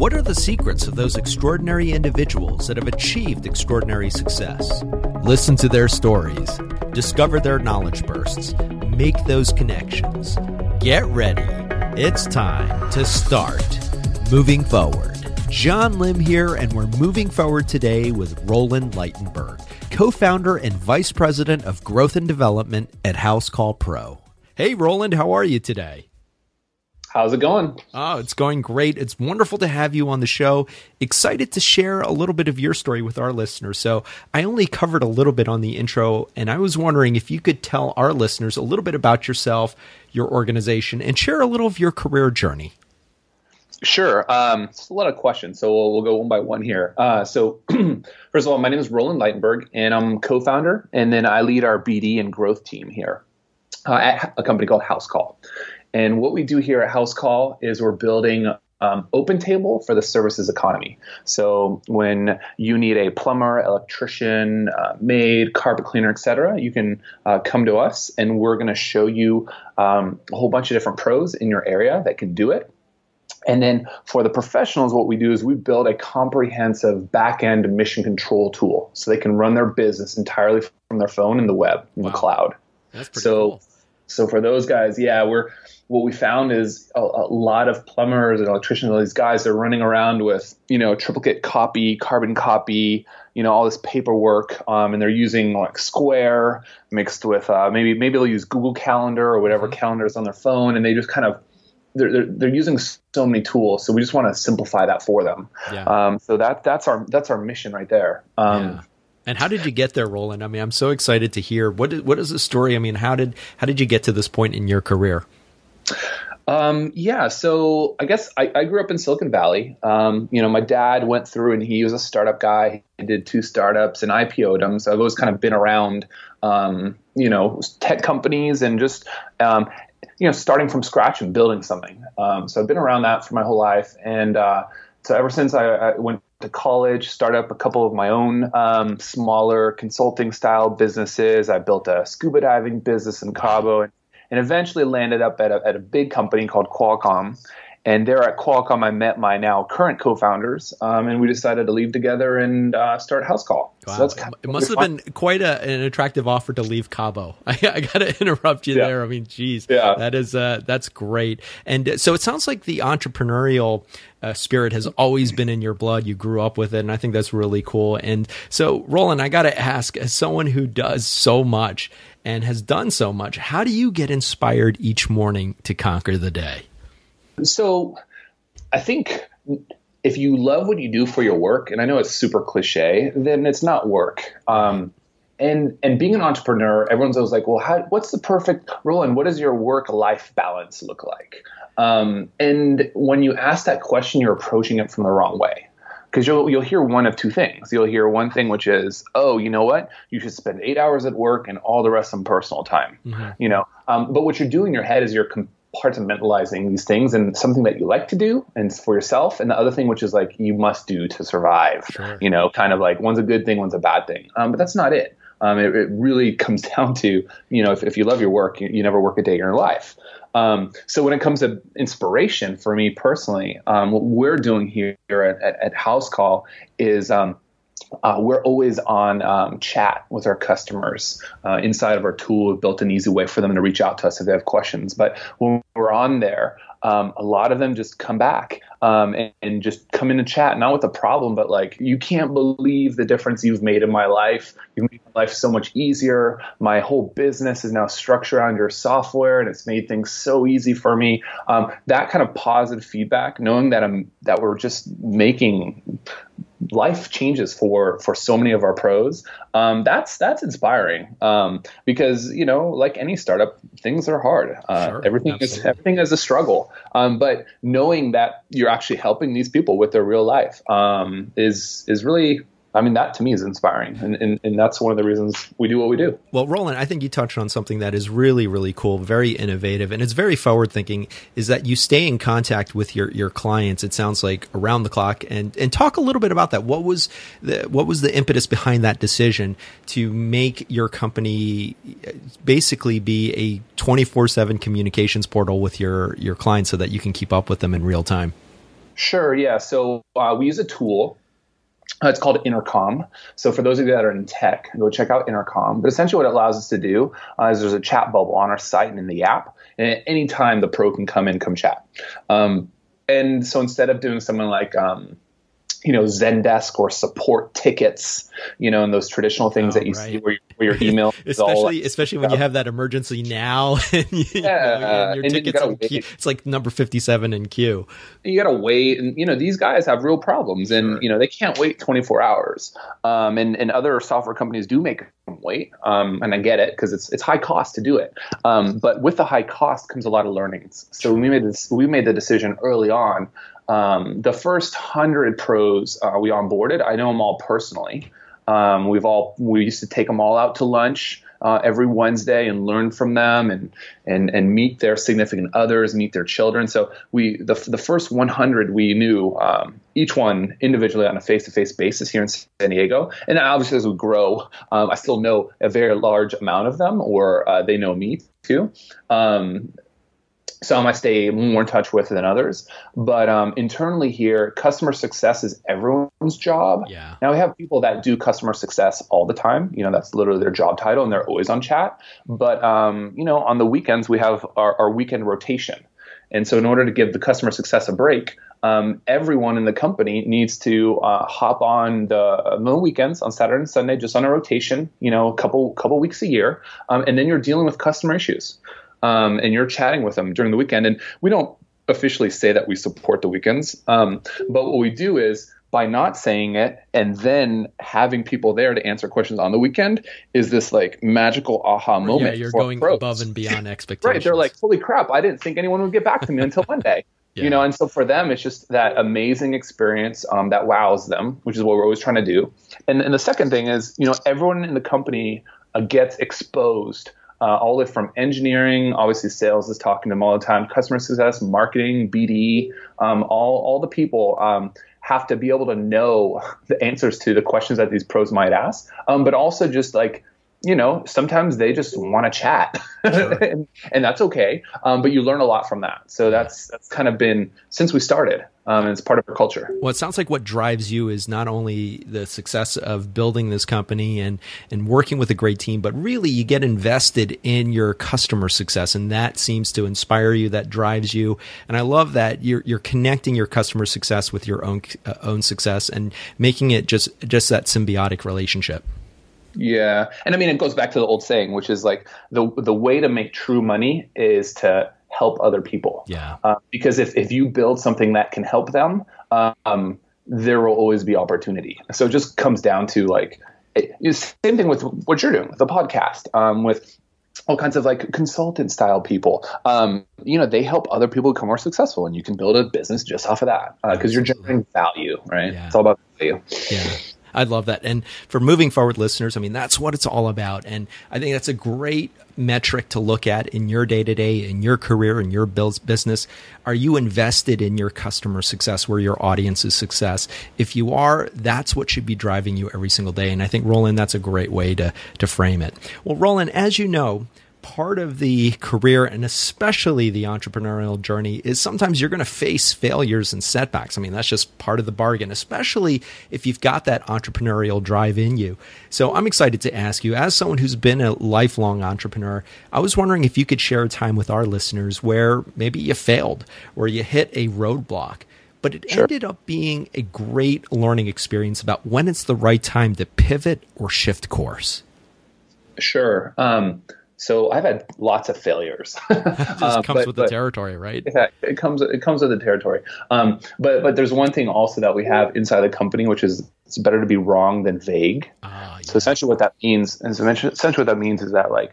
What are the secrets of those extraordinary individuals that have achieved extraordinary success? Listen to their stories, discover their knowledge bursts, make those connections. Get ready. It's time to start moving forward. John Lim here, and we're moving forward today with Roland Ligtenberg, co founder and vice president of growth and development at Housecall Pro. Hey, Roland, how are you today? How's it going? Oh, it's going great. It's wonderful to have you on the show. Excited to share a little bit of your story with our listeners. So, I only covered a little bit on the intro, and I was wondering if you could tell our listeners a little bit about yourself, your organization, and share a little of your career journey. Sure. Um, it's a lot of questions, so we'll, we'll go one by one here. Uh, so, first of all, my name is Roland Ligtenberg, and I'm co-founder, and then I lead our BD and growth team here uh, at a company called Housecall. And what we do here at Housecall is we're building um, OpenTable for the services economy. So when you need a plumber, electrician, uh, maid, carpet cleaner, etc., you can uh, come to us, and we're going to show you um, a whole bunch of different pros in your area that can do it and then for the professionals, what we do is we build a comprehensive back-end mission control tool so they can run their business entirely from their phone and the web, in wow. the cloud. That's pretty so, cool. So for those guys, yeah, we're what we found is a, a, lot of plumbers and electricians, all these guys, they're running around with you know triplicate copy, carbon copy, you know all this paperwork, um, and they're using like Square mixed with uh, maybe maybe they'll use Google Calendar or whatever mm-hmm. calendar is on their phone, and they just kind of they're, they're, they're, using so many tools, so we just want to simplify that for them. Yeah. Um, so that that's our that's our mission right there. Um, yeah. And how did you get there, Roland? I mean, I'm so excited to hear what is, what is the story. I mean, how did how did you get to this point in your career? Um, yeah, so I guess I, I, grew up in Silicon Valley. Um, you know, my dad went through and he was a startup guy. He did two startups and IPO'd them. So I've always kind of been around, um, you know, tech companies and just um, you know, starting from scratch and building something. Um, so I've been around that for my whole life, and uh, so ever since I, I, went to college, started up a couple of my own um, smaller consulting style businesses. I built a scuba diving business in Cabo, and, and eventually landed up at a, at a big company called Qualcomm. And there at Qualcomm, I met my now current co-founders, um, and we decided to leave together and uh, start Housecall. Wow. So that's kind of it must have fun. been quite a, an attractive offer to leave Cabo. I, I got to interrupt you yeah. there. I mean, geez, yeah. that is uh, that's great. And uh, so it sounds like the entrepreneurial uh, spirit has always been in your blood. You grew up with it, and I think that's really cool. And so, Roland, I got to ask, as someone who does so much and has done so much, how do you get inspired each morning to conquer the day? So I think if you love what you do for your work, and I know it's super cliche, then it's not work. Um, and and being an entrepreneur, everyone's always like, well, how, what's the perfect role, and what does your work life balance look like? Um, and when you ask that question, you're approaching it from the wrong way. Because you'll you'll hear one of two things. You'll hear one thing which is, oh, you know what? You should spend eight hours at work and all the rest on personal time. Mm-hmm. You know, um, but what you're doing in your head is you're com- compartmentalizing these things and something that you like to do and for yourself. And the other thing which is like you must do to survive sure. you know kind of like one's a good thing one's a bad thing. Um, but that's not it. Um, it, it, really comes down to you know if, if you love your work you, you, never work a day in your life. Um, so when it comes to inspiration for me personally um, what we're doing here at, at, at Housecall is um, uh, we're always on um, chat with our customers uh, inside of our tool. We've built an easy way for them to reach out to us if they have questions. But when we're on there, um, a lot of them just come back um, and, and, just come in and chat, not with a problem, but like, you can't believe the difference you've made in my life. You've made my life so much easier. My whole business is now structured around your software, and it's made things so easy for me. Um, that kind of positive feedback, knowing that I'm that we're just making life changes for for so many of our pros. Um, that's that's inspiring um, because you know, like any startup, things are hard. Uh, sure, everything absolutely. is everything is a struggle. Um, but knowing that you're actually helping these people with their real life um, is is really I mean, that to me is inspiring. And, and, and, that's one of the reasons we do what we do. Well, Roland, I think you touched on something that is really, really cool, very innovative, and it's very forward thinking is that you stay in contact with your, your clients, it sounds like around the clock and, and talk a little bit about that. What was the, what was the impetus behind that decision to make your company basically be a 24 seven communications portal with your, your clients so that you can keep up with them in real time? Sure. Yeah. So uh, we use a tool. Uh, it's called Intercom. So for those of you that are in tech, go check out Intercom. But essentially, what it allows us to do uh, is there's a chat bubble on our site and in the app, and at any time the pro can come in, come chat. Um, and so instead of doing something like um, you know Zendesk or support tickets, you know, and those traditional things Oh, that you right. see where, where your email, especially especially when you have that emergency now and, you, you know, Yeah, and your and tickets gotta in queue. wait. It's like number fifty seven in queue. you got to wait and you know these guys have real problems and Sure. you know they can't wait 24 hours um, and, and other software companies do make them wait um, and i get it because it's, it's high cost to do it um, but with the high cost comes a lot of learnings so we made this we made the decision early on um, the first 100 pros uh, we onboarded i know them all personally um, we've all we used to take them all out to lunch uh, every Wednesday and learn from them and and and meet their significant others, meet their children. So we the the first 100 we knew um, each one individually on a face to face basis here in San Diego. And obviously as we grow, um, I still know a very large amount of them, or uh, they know me too. Some I stay more in touch with than others. But um, internally here, customer success is everyone's job. Yeah. Now we have people that do customer success all the time. You know, that's literally their job title, and they're always on chat. But um, you know, on the weekends we have our, our weekend rotation, and so in order to give the customer success a break, um, everyone in the company needs to uh, hop on the, on the weekends on Saturday and Sunday, just on a rotation. You know, a couple couple weeks a year, um, and then you're dealing with customer issues, um, and you're chatting with them during the weekend. And we don't officially say that we support the weekends, um, but what we do is by not saying it and then having people there to answer questions on the weekend is this like magical aha moment. yeah, you're going pros. above and beyond expectations. Right. They're like, holy crap, I didn't think anyone would get back to me until Monday. Yeah. You know, and so for them, it's just that amazing experience um, that wows them, which is what we're always trying to do. And, and the second thing is, you know, everyone in the company uh, gets exposed. Uh, all the way from engineering, obviously sales is talking to them all the time, customer success, marketing, BD, um, all all the people um, have to be able to know the answers to the questions that these pros might ask, um, but also just like you know, sometimes they just want to chat, and, and that's okay. Um, but you learn a lot from that. So that's that's kind of been since we started, um, and it's part of our culture. Well, it sounds like what drives you is not only the success of building this company and and working with a great team, but really you get invested in your customer success, and that seems to inspire you. That drives you, and I love that you're you're connecting your customer success with your own uh, own success and making it just just that symbiotic relationship. Yeah, and I mean it goes back to the old saying, which is like the the way to make true money is to help other people. Yeah. Uh, because if if you build something that can help them, um, there will always be opportunity. So it just comes down to like it, same thing with what you're doing with the podcast, um, with all kinds of like consultant style people. Um, you know, they help other people become more successful, and you can build a business just off of that because you're generating value, right? Yeah. It's all about value. Yeah. I love that. And for moving forward listeners, I mean, that's what it's all about. And I think that's a great metric to look at in your day to day, in your career, in your business. Are you invested in your customer success, where your audience's success? If you are, that's what should be driving you every single day. And I think, Roland, that's a great way to, to frame it. Well, Roland, as you know, part of the career and especially the entrepreneurial journey is sometimes you're going to face failures and setbacks. I mean, that's just part of the bargain, especially if you've got that entrepreneurial drive in you. So I'm excited to ask you, as someone who's been a lifelong entrepreneur, I was wondering if you could share a time with our listeners where maybe you failed, where you hit a roadblock. But it Sure. ended up being a great learning experience about when it's the right time to pivot or shift course. Sure. Um, so I've had lots of failures. It just Uh, comes but- with the but- territory, right? Yeah, it comes it comes with the territory. Um, but but there's one thing also that we have inside the company, which is it's better to be wrong than vague. Ah, So essentially, what that means, and so essentially what that means is that like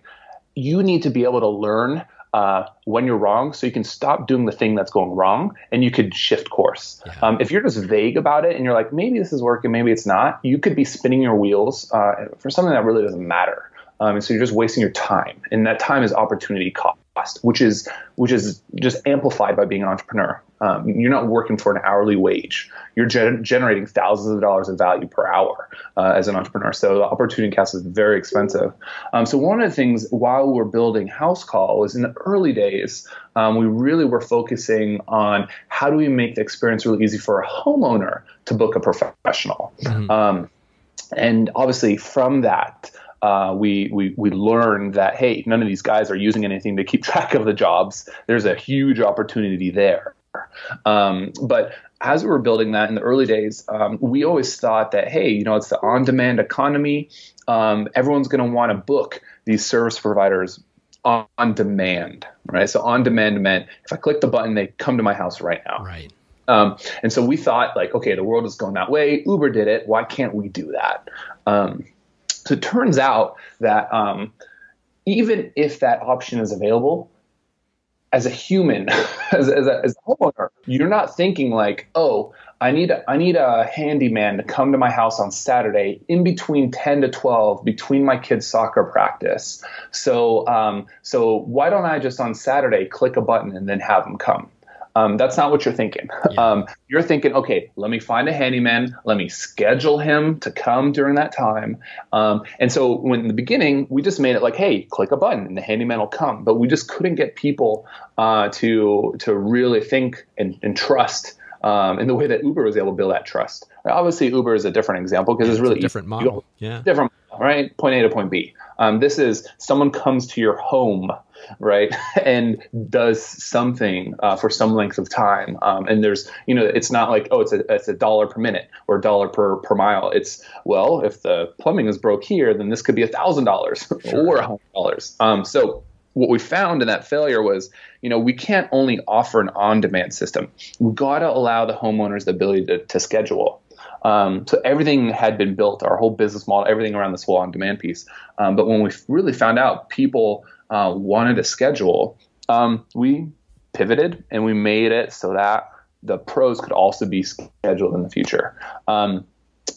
you need to be able to learn uh, when you're wrong, so you can stop doing the thing that's going wrong, and you could shift course. Yeah. Um, if you're just vague about it, and you're like, maybe this is working, maybe it's not, you could be spinning your wheels uh, for something that really doesn't matter. Um, and so you're just wasting your time, and that time is opportunity cost, which is which is just amplified by being an entrepreneur. Um, you're not working for an hourly wage. You're gen- generating thousands of dollars of value per hour uh, as an entrepreneur. So the opportunity cost is very expensive. Um, so one of the things while we are building Housecall was in the early days, um, we really were focusing on how do we make the experience really easy for a homeowner to book a professional. Mm-hmm. Um, and obviously from that, uh, we, we we learned that hey, none of these guys are using anything to keep track of the jobs. There's a huge opportunity there. Um, but as we were building that in the early days, um, we always thought that, hey, you know, it's the on demand economy. Um, everyone's going to want to book these service providers on, on, demand, right? So on demand meant if I click the button, they come to my house right now. Right. Um, and so we thought, like, okay, the world is going that way. Uber did it. Why can't we do that? So it turns out that um, even if that option is available, as a human, as, as, a, as a homeowner, you're not thinking like, oh, I need a, I need a handyman to come to my house on Saturday in between 10 to 12 between my kids' soccer practice. So um, so why don't I just on Saturday click a button and then have them come? Um, that's not what you're thinking. Yeah. Um, you're thinking, okay, let me find a handyman, let me schedule him to come during that time. Um, and so, when in the beginning, we just made it like, hey, click a button and the handyman will come. But we just couldn't get people uh, to to really think and, and trust um, in the way that Uber was able to build that trust. Obviously, Uber is a different example because yeah, it's really different model. Yeah, different, right? Point A to point B. Um, this is someone comes to your home, right, and does something uh, for some length of time. Um, and there's, you know, it's not like oh, it's a it's a dollar per minute or a dollar per per mile. It's well, if the plumbing is broke here, then this could be a thousand dollars or a hundred dollars. Um, so what we found in that failure was, you know, we can't only offer an on-demand system. We got to allow the homeowners the ability to, to schedule. Um, so everything had been built, our whole business model, everything around this whole on-demand piece. Um, but when we really found out people uh, wanted a schedule, um, we pivoted and we made it so that the pros could also be scheduled in the future. Um,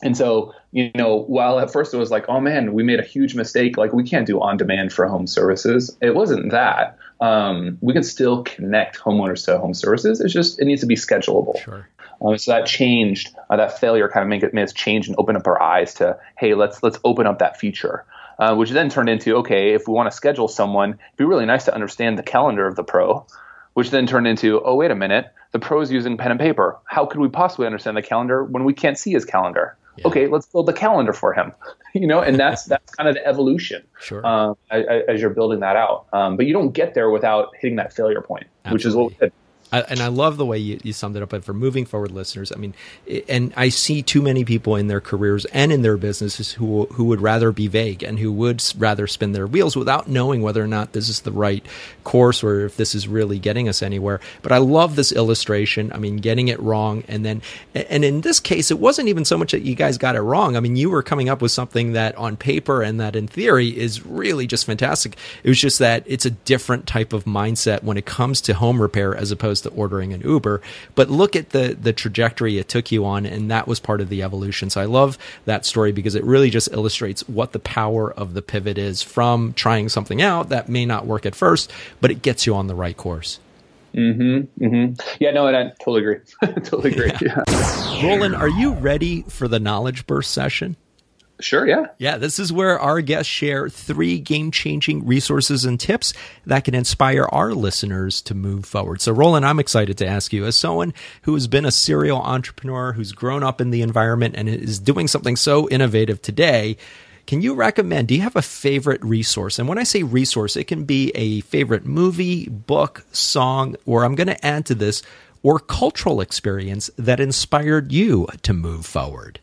and so, you know, while at first it was like, oh man, we made a huge mistake. Like we can't do on demand for home services. It wasn't that. Um, we can still connect homeowners to home services. It's just it needs to be schedulable. Sure. Um, so that changed. Uh, that failure kind of made, it, made us change and open up our eyes to, hey, let's let's open up that feature. Uh, which then turned into, okay, if we want to schedule someone, it'd be really nice to understand the calendar of the pro. Which then turned into, oh wait a minute, the pro's using pen and paper. How could we possibly understand the calendar when we can't see his calendar? Yeah. Okay, let's build the calendar for him. you know, and that's that's kind of the evolution sure. um, as, as, you're building that out. Um, but you don't get there without hitting that failure point, Absolutely. which is what. And I love the way you, you, summed it up. But for moving forward, listeners, I mean, and I see too many people in their careers and in their businesses who who would rather be vague and who would rather spin their wheels without knowing whether or not this is the right course or if this is really getting us anywhere. But I love this illustration. I mean, getting it wrong, and then and in this case, it wasn't even so much that you guys got it wrong. I mean, you were coming up with something that on paper and that in theory is really just fantastic. It was just that it's a different type of mindset when it comes to home repair as opposed opposed to ordering an Uber. But look at the the trajectory it took you on, and that was part of the evolution. So I love that story because it really just illustrates what the power of the pivot is from trying something out that may not work at first, but it gets you on the right course. Mm-hmm. Mm-hmm. Yeah, no, I totally agree. totally agree. Yeah. yeah. Roland, are you ready for the knowledge burst session? Sure, yeah. Yeah, this is where our guests share three game changing resources and tips that can inspire our listeners to move forward. So, Roland, I'm excited to ask you, as someone who has been a serial entrepreneur, who's grown up in the environment and is doing something so innovative today, can you recommend? Do you have a favorite resource? And when I say resource, it can be a favorite movie, book, song, or I'm going to add to this, or cultural experience that inspired you to move forward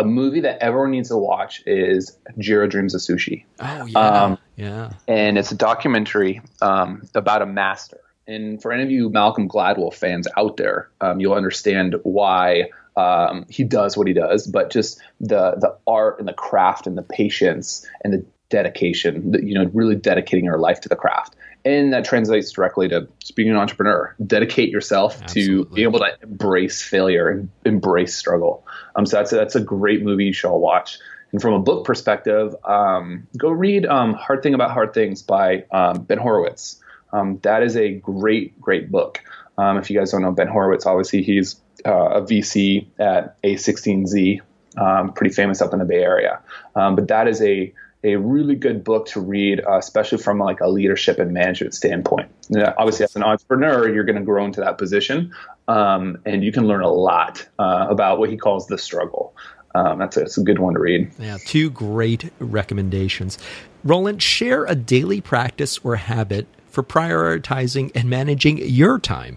a movie that everyone needs to watch is Jiro Dreams of Sushi. Oh yeah, um, yeah. And it's a documentary um, about a master. And for any of you Malcolm Gladwell fans out there, um, you'll understand why um, he does what he does. But just the the art and the craft and the patience and the dedication, you know, really dedicating your life to the craft and that translates directly to being an entrepreneur. Dedicate yourself Absolutely. to be able to embrace failure and embrace struggle. Um, so that's a, that's a great movie you should all watch. and from a book perspective, um, go read um, Hard Thing About Hard Things by um, Ben Horowitz. Um, that is a great, great book. Um, if you guys don't know Ben Horowitz, obviously he's uh, a VC at A16Z, um, pretty famous up in the Bay Area. but that is a a really good book to read, uh, especially from like a leadership and management standpoint. obviously, as an entrepreneur, you're going to grow into that position, um, and you can learn a lot uh, about what he calls the struggle. Um, that's, a, that's a good one to read. Yeah, two great recommendations. Roland, share a daily practice or habit for prioritizing and managing your time.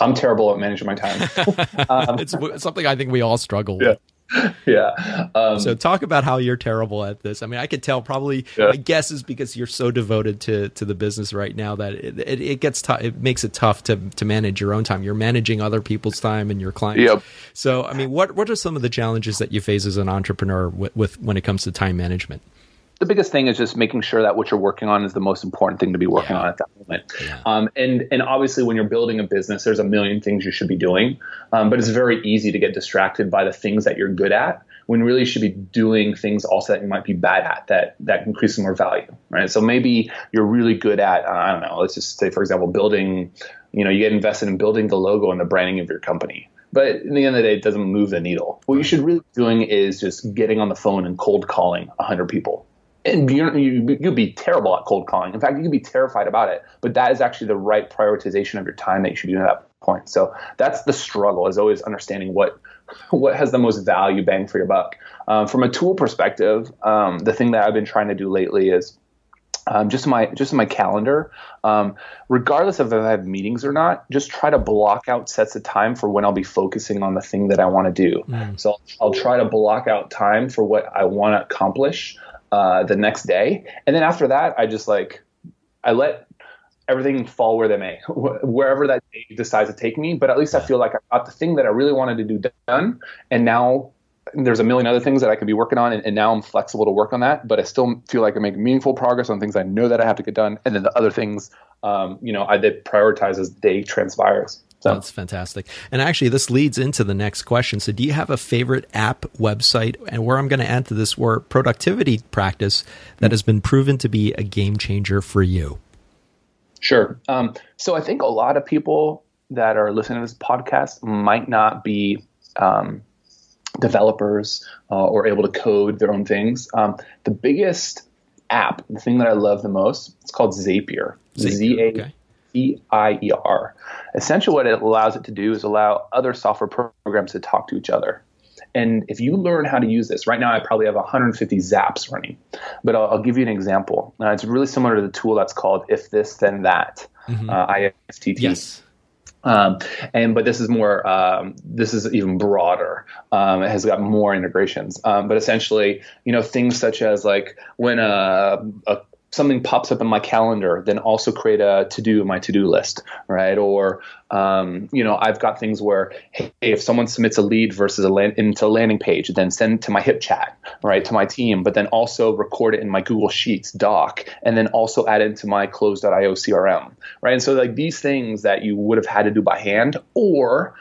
I'm terrible at managing my time. um, it's something I think we all struggle yeah. with. yeah. Um, so talk about how you're terrible at this. I mean, I could tell probably. Yeah. My guess is because you're so devoted to to the business right now that it, it, it gets tough. It makes it tough to to manage your own time. You're managing other people's time and your clients. Yep. So I mean, what what are some of the challenges that you face as an entrepreneur with, with when it comes to time management? The biggest thing is just making sure that what you're working on is the most important thing to be working yeah. on at that moment. Yeah. Um, and and obviously, when you're building a business, there's a million things you should be doing, um, but it's very easy to get distracted by the things that you're good at. When really you should be doing things also that you might be bad at that that increase more value, right? So maybe you're really good at uh, I don't know. Let's just say, for example, building. You know, you get invested in building the logo and the branding of your company. But in the end of the day, it doesn't move the needle. What you should really be doing is just getting on the phone and cold calling 100 people and you you'd be terrible at cold calling. In fact, you could be terrified about it. But that is actually the right prioritization of your time that you should do at that point. So that's the struggle is always understanding what what has the most value bang for your buck. Um, from a tool perspective, um, the thing that I've been trying to do lately is um, just in my just my calendar, um, regardless of if I have meetings or not, just try to block out sets of time for when I'll be focusing on the thing that I want to do. Mm. So I'll, I'll, try to block out time for what I want to accomplish uh, the next day. And then after that, I just like, I let everything fall where they may, wherever that day decides to take me. But at least I feel like I got the thing that I really wanted to do done. And now there's a million other things that I could be working on. And, and now I'm flexible to work on that. But I still feel like I'm making meaningful progress on things I know that I have to get done. And then the other things, um, you know, I did prioritize as day transpires. So. That's fantastic. And actually, this leads into the next question. So, do you have a favorite app, website, and where I'm going to add to this, where productivity practice that has been proven to be a game changer for you? Sure. Um, so, I think a lot of people that are listening to this podcast might not be um, developers uh, or able to code their own things. Um, the biggest app, the thing that I love the most, it's called Zapier. Z A P I E R. Essentially, what it allows it to do is allow other software programs to talk to each other. And if you learn how to use this, right now I probably have 150 zaps running, but I'll, I'll give you an example. Uh, it's really similar to the tool that's called If This Then That, mm-hmm. uh, IFTT. Yes. Um, and but this is more um, this is even broader. Um, it has got more integrations. Um, but essentially, you know, things such as like when a, a something pops up in my calendar, then also create a to do in my to do list, right? Or um, you know, I've got things where hey, if someone submits a lead versus a land, into a landing page, then send to my HipChat, right, to my team, but then also record it in my Google Sheets doc, and then also add it into my Close.io CRM, right? And so like these things that you would have had to do by hand, or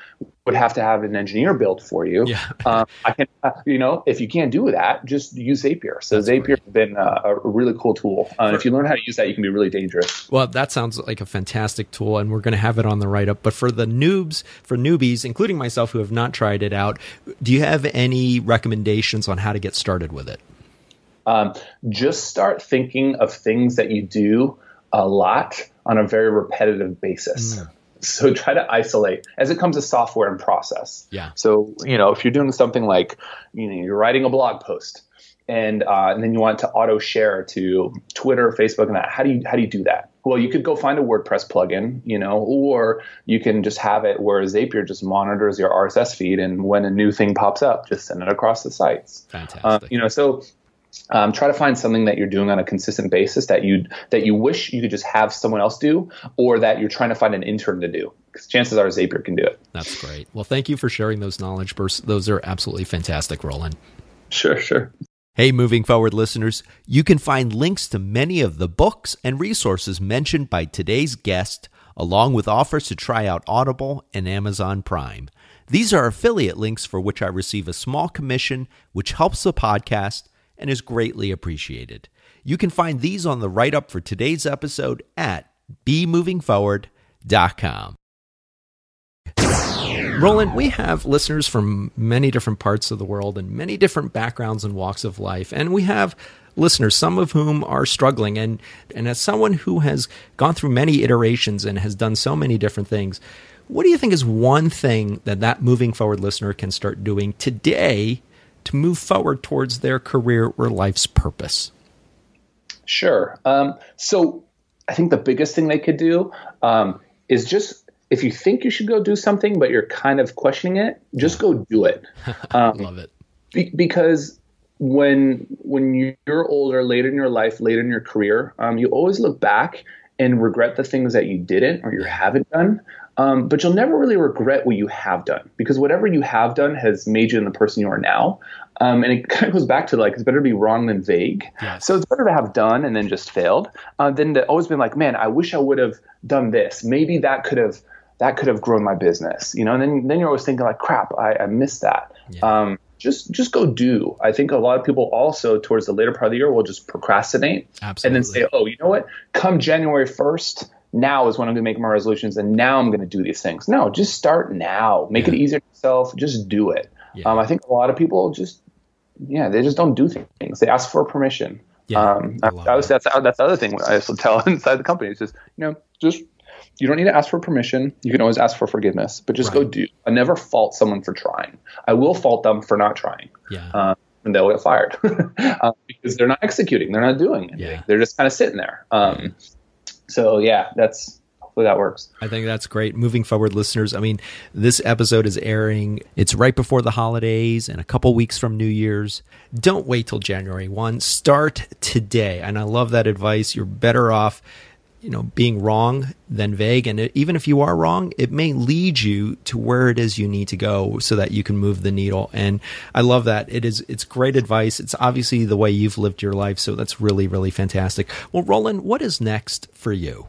would have to have an engineer build for you. Yeah. um, I can, uh, you know, if you can't do that, just use Zapier. So That's Zapier has been uh, a really cool tool. Uh, if you learn how to use that, you can be really dangerous. Well, that sounds like a fantastic tool, and we're going to have it on the write up. But for the noobs, for newbies, including myself who have not tried it out, do you have any recommendations on how to get started with it? Um, just start thinking of things that you do a lot on a very repetitive basis. Mm. So try to isolate as it comes to software and process. Yeah. So you know if you're doing something like you know you're writing a blog post and uh, and then you want to auto share to Twitter, Facebook, and that. How do you how do you do that? Well, you could go find a WordPress plugin, you know, or you can just have it where Zapier just monitors your RSS feed, and when a new thing pops up, just send it across the sites. Fantastic. Uh, you know, so um, try to find something that you're doing on a consistent basis that you that you wish you could just have someone else do, or that you're trying to find an intern to do. Because chances are Zapier can do it. That's great. Well, thank you for sharing those knowledge bursts. Those are absolutely fantastic, Roland. Sure, sure. Hey, moving forward listeners, you can find links to many of the books and resources mentioned by today's guest, along with offers to try out Audible and Amazon Prime. These are affiliate links for which I receive a small commission, which helps the podcast and is greatly appreciated. You can find these on the write up for today's episode at bemovingforward.com. Roland, we have listeners from many different parts of the world and many different backgrounds and walks of life. And we have listeners, some of whom are struggling. And, and as someone who has gone through many iterations and has done so many different things, what do you think is one thing that that moving forward listener can start doing today to move forward towards their career or life's purpose? Sure. Um, so I think the biggest thing they could do um, is just if you think you should go do something, but you're kind of questioning it, just go do it. Um, Love it. Be- because when when you're older, later in your life, later in your career, um, you always look back and regret the things that you didn't or you haven't done. Um, but you'll never really regret what you have done because whatever you have done has made you in the person you are now. Um, and it kind of goes back to like it's better to be wrong than vague. Yes. So it's better to have done and then just failed uh, than to always been like, man, I wish I would have done this. Maybe that could have that could have grown my business, you know. And then then you're always thinking like, crap, I, I missed that. Yeah. Um, just just go do. I think a lot of people also towards the later part of the year will just procrastinate Absolutely. and then say, oh, you know what? Come January first, now is when I'm going to make my resolutions, and now I'm going to do these things. No, just start now. Make yeah. it easier for yourself. Just do it. Yeah. Um, I think a lot of people just yeah they just don't do things. They ask for permission. Yeah, um, I, I was, that's that's the other thing I also tell inside the company. It's just you know just you don't need to ask for permission. You can always ask for forgiveness, but just right. go do. I never fault someone for trying. I will fault them for not trying. Yeah. Uh, and they'll get fired uh, because they're not executing. They're not doing anything. Yeah. They're just kind of sitting there. Um, so yeah, that's hopefully that works. I think that's great. Moving forward, listeners. I mean, this episode is airing. It's right before the holidays and a couple weeks from New Year's. Don't wait till January one. Start today. And I love that advice. You're better off you know being wrong than vague. And even if you are wrong it may lead you to where it is you need to go so that you can move the needle. And i love that. It is it's great advice. It's obviously the way you've lived your life. So that's really really fantastic. Well roland what is next for you?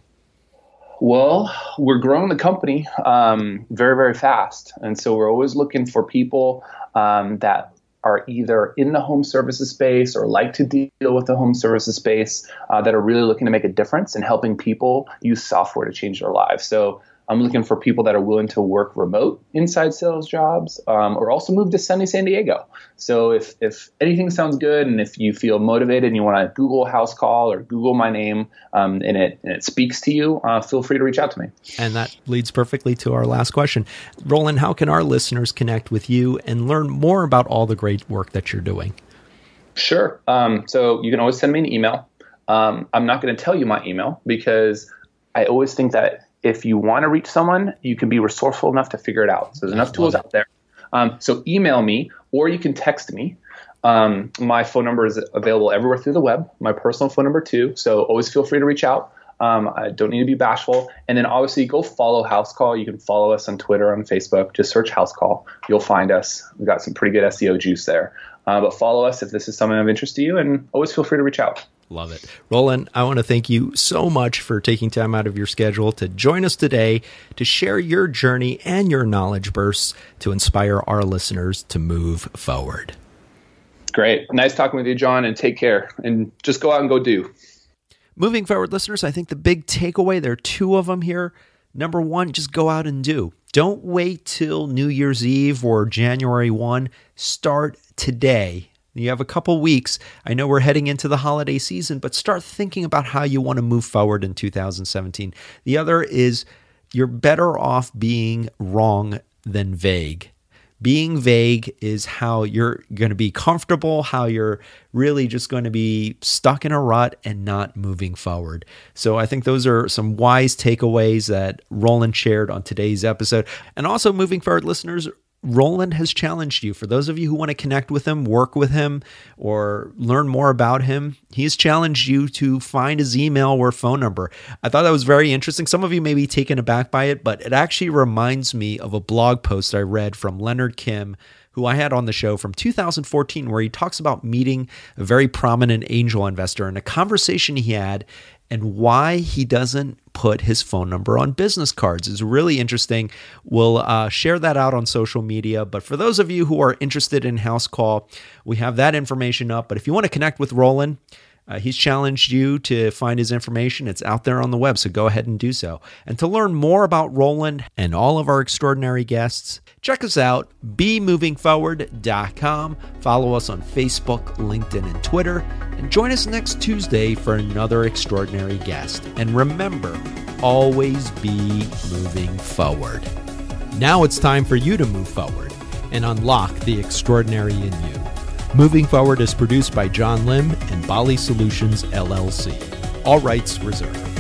Well, we're growing the company um, very, very fast. And so we're always looking for people um, that are either in the home services space or like to deal with the home services space uh, that are really looking to make a difference in helping people use software to change their lives. So I'm looking for people that are willing to work remote inside sales jobs um, or also move to sunny San Diego. So if, if anything sounds good and if you feel motivated and you want to Google Housecall or Google my name um, and, it, and it speaks to you, uh, feel free to reach out to me. And that leads perfectly to our last question. Roland, how can our listeners connect with you and learn more about all the great work that you're doing? Sure. Um, so you can always send me an email. Um, I'm not going to tell you my email because I always think that if you want to reach someone, you can be resourceful enough to figure it out. So there's enough tools out there. Um, so email me or you can text me. Um, my phone number is available everywhere through the web. My personal phone number too. So always feel free to reach out. Um, I don't need to be bashful. And then obviously go follow Housecall. You can follow us on Twitter, on Facebook. Just search Housecall. You'll find us. We've got some pretty good SEO juice there. Uh, but follow us if this is something of interest to you, and always feel free to reach out. Love it. Roland, I want to thank you so much for taking time out of your schedule to join us today to share your journey and your knowledge bursts to inspire our listeners to move forward. Great. Nice talking with you, John, and take care. And just go out and go do. Moving forward, listeners, I think the big takeaway there are two of them here. Number one, just go out and do. Don't wait till New Year's Eve or January 1. Start today you have a couple weeks. I know we're heading into the holiday season, but start thinking about how you want to move forward in 2017. The other is you're better off being wrong than vague. Being vague is how you're going to be comfortable, how you're really just going to be stuck in a rut and not moving forward. So, I think those are some wise takeaways that Roland shared on today's episode. And also, moving forward, listeners, Roland has challenged you. For those of you who want to connect with him, work with him, or learn more about him, he's challenged you to find his email or phone number. I thought that was very interesting. Some of you may be taken aback by it, but it actually reminds me of a blog post I read from Leonard Kim, who I had on the show from 2014, where he talks about meeting a very prominent angel investor and a conversation he had and why he doesn't put his phone number on business cards is really interesting. We'll uh, share that out on social media. But for those of you who are interested in Housecall, we have that information up. But if you want to connect with Roland, uh, he's challenged you to find his information. It's out there on the web, so go ahead and do so. And to learn more about Roland and all of our extraordinary guests, check us out, bemovingforward.com. Follow us on Facebook, LinkedIn, and Twitter. And join us next Tuesday for another extraordinary guest. And remember, always be moving forward. Now it's time for you to move forward and unlock the extraordinary in you. Moving Forward is produced by John Lim and Bali Solutions LLC. All rights reserved.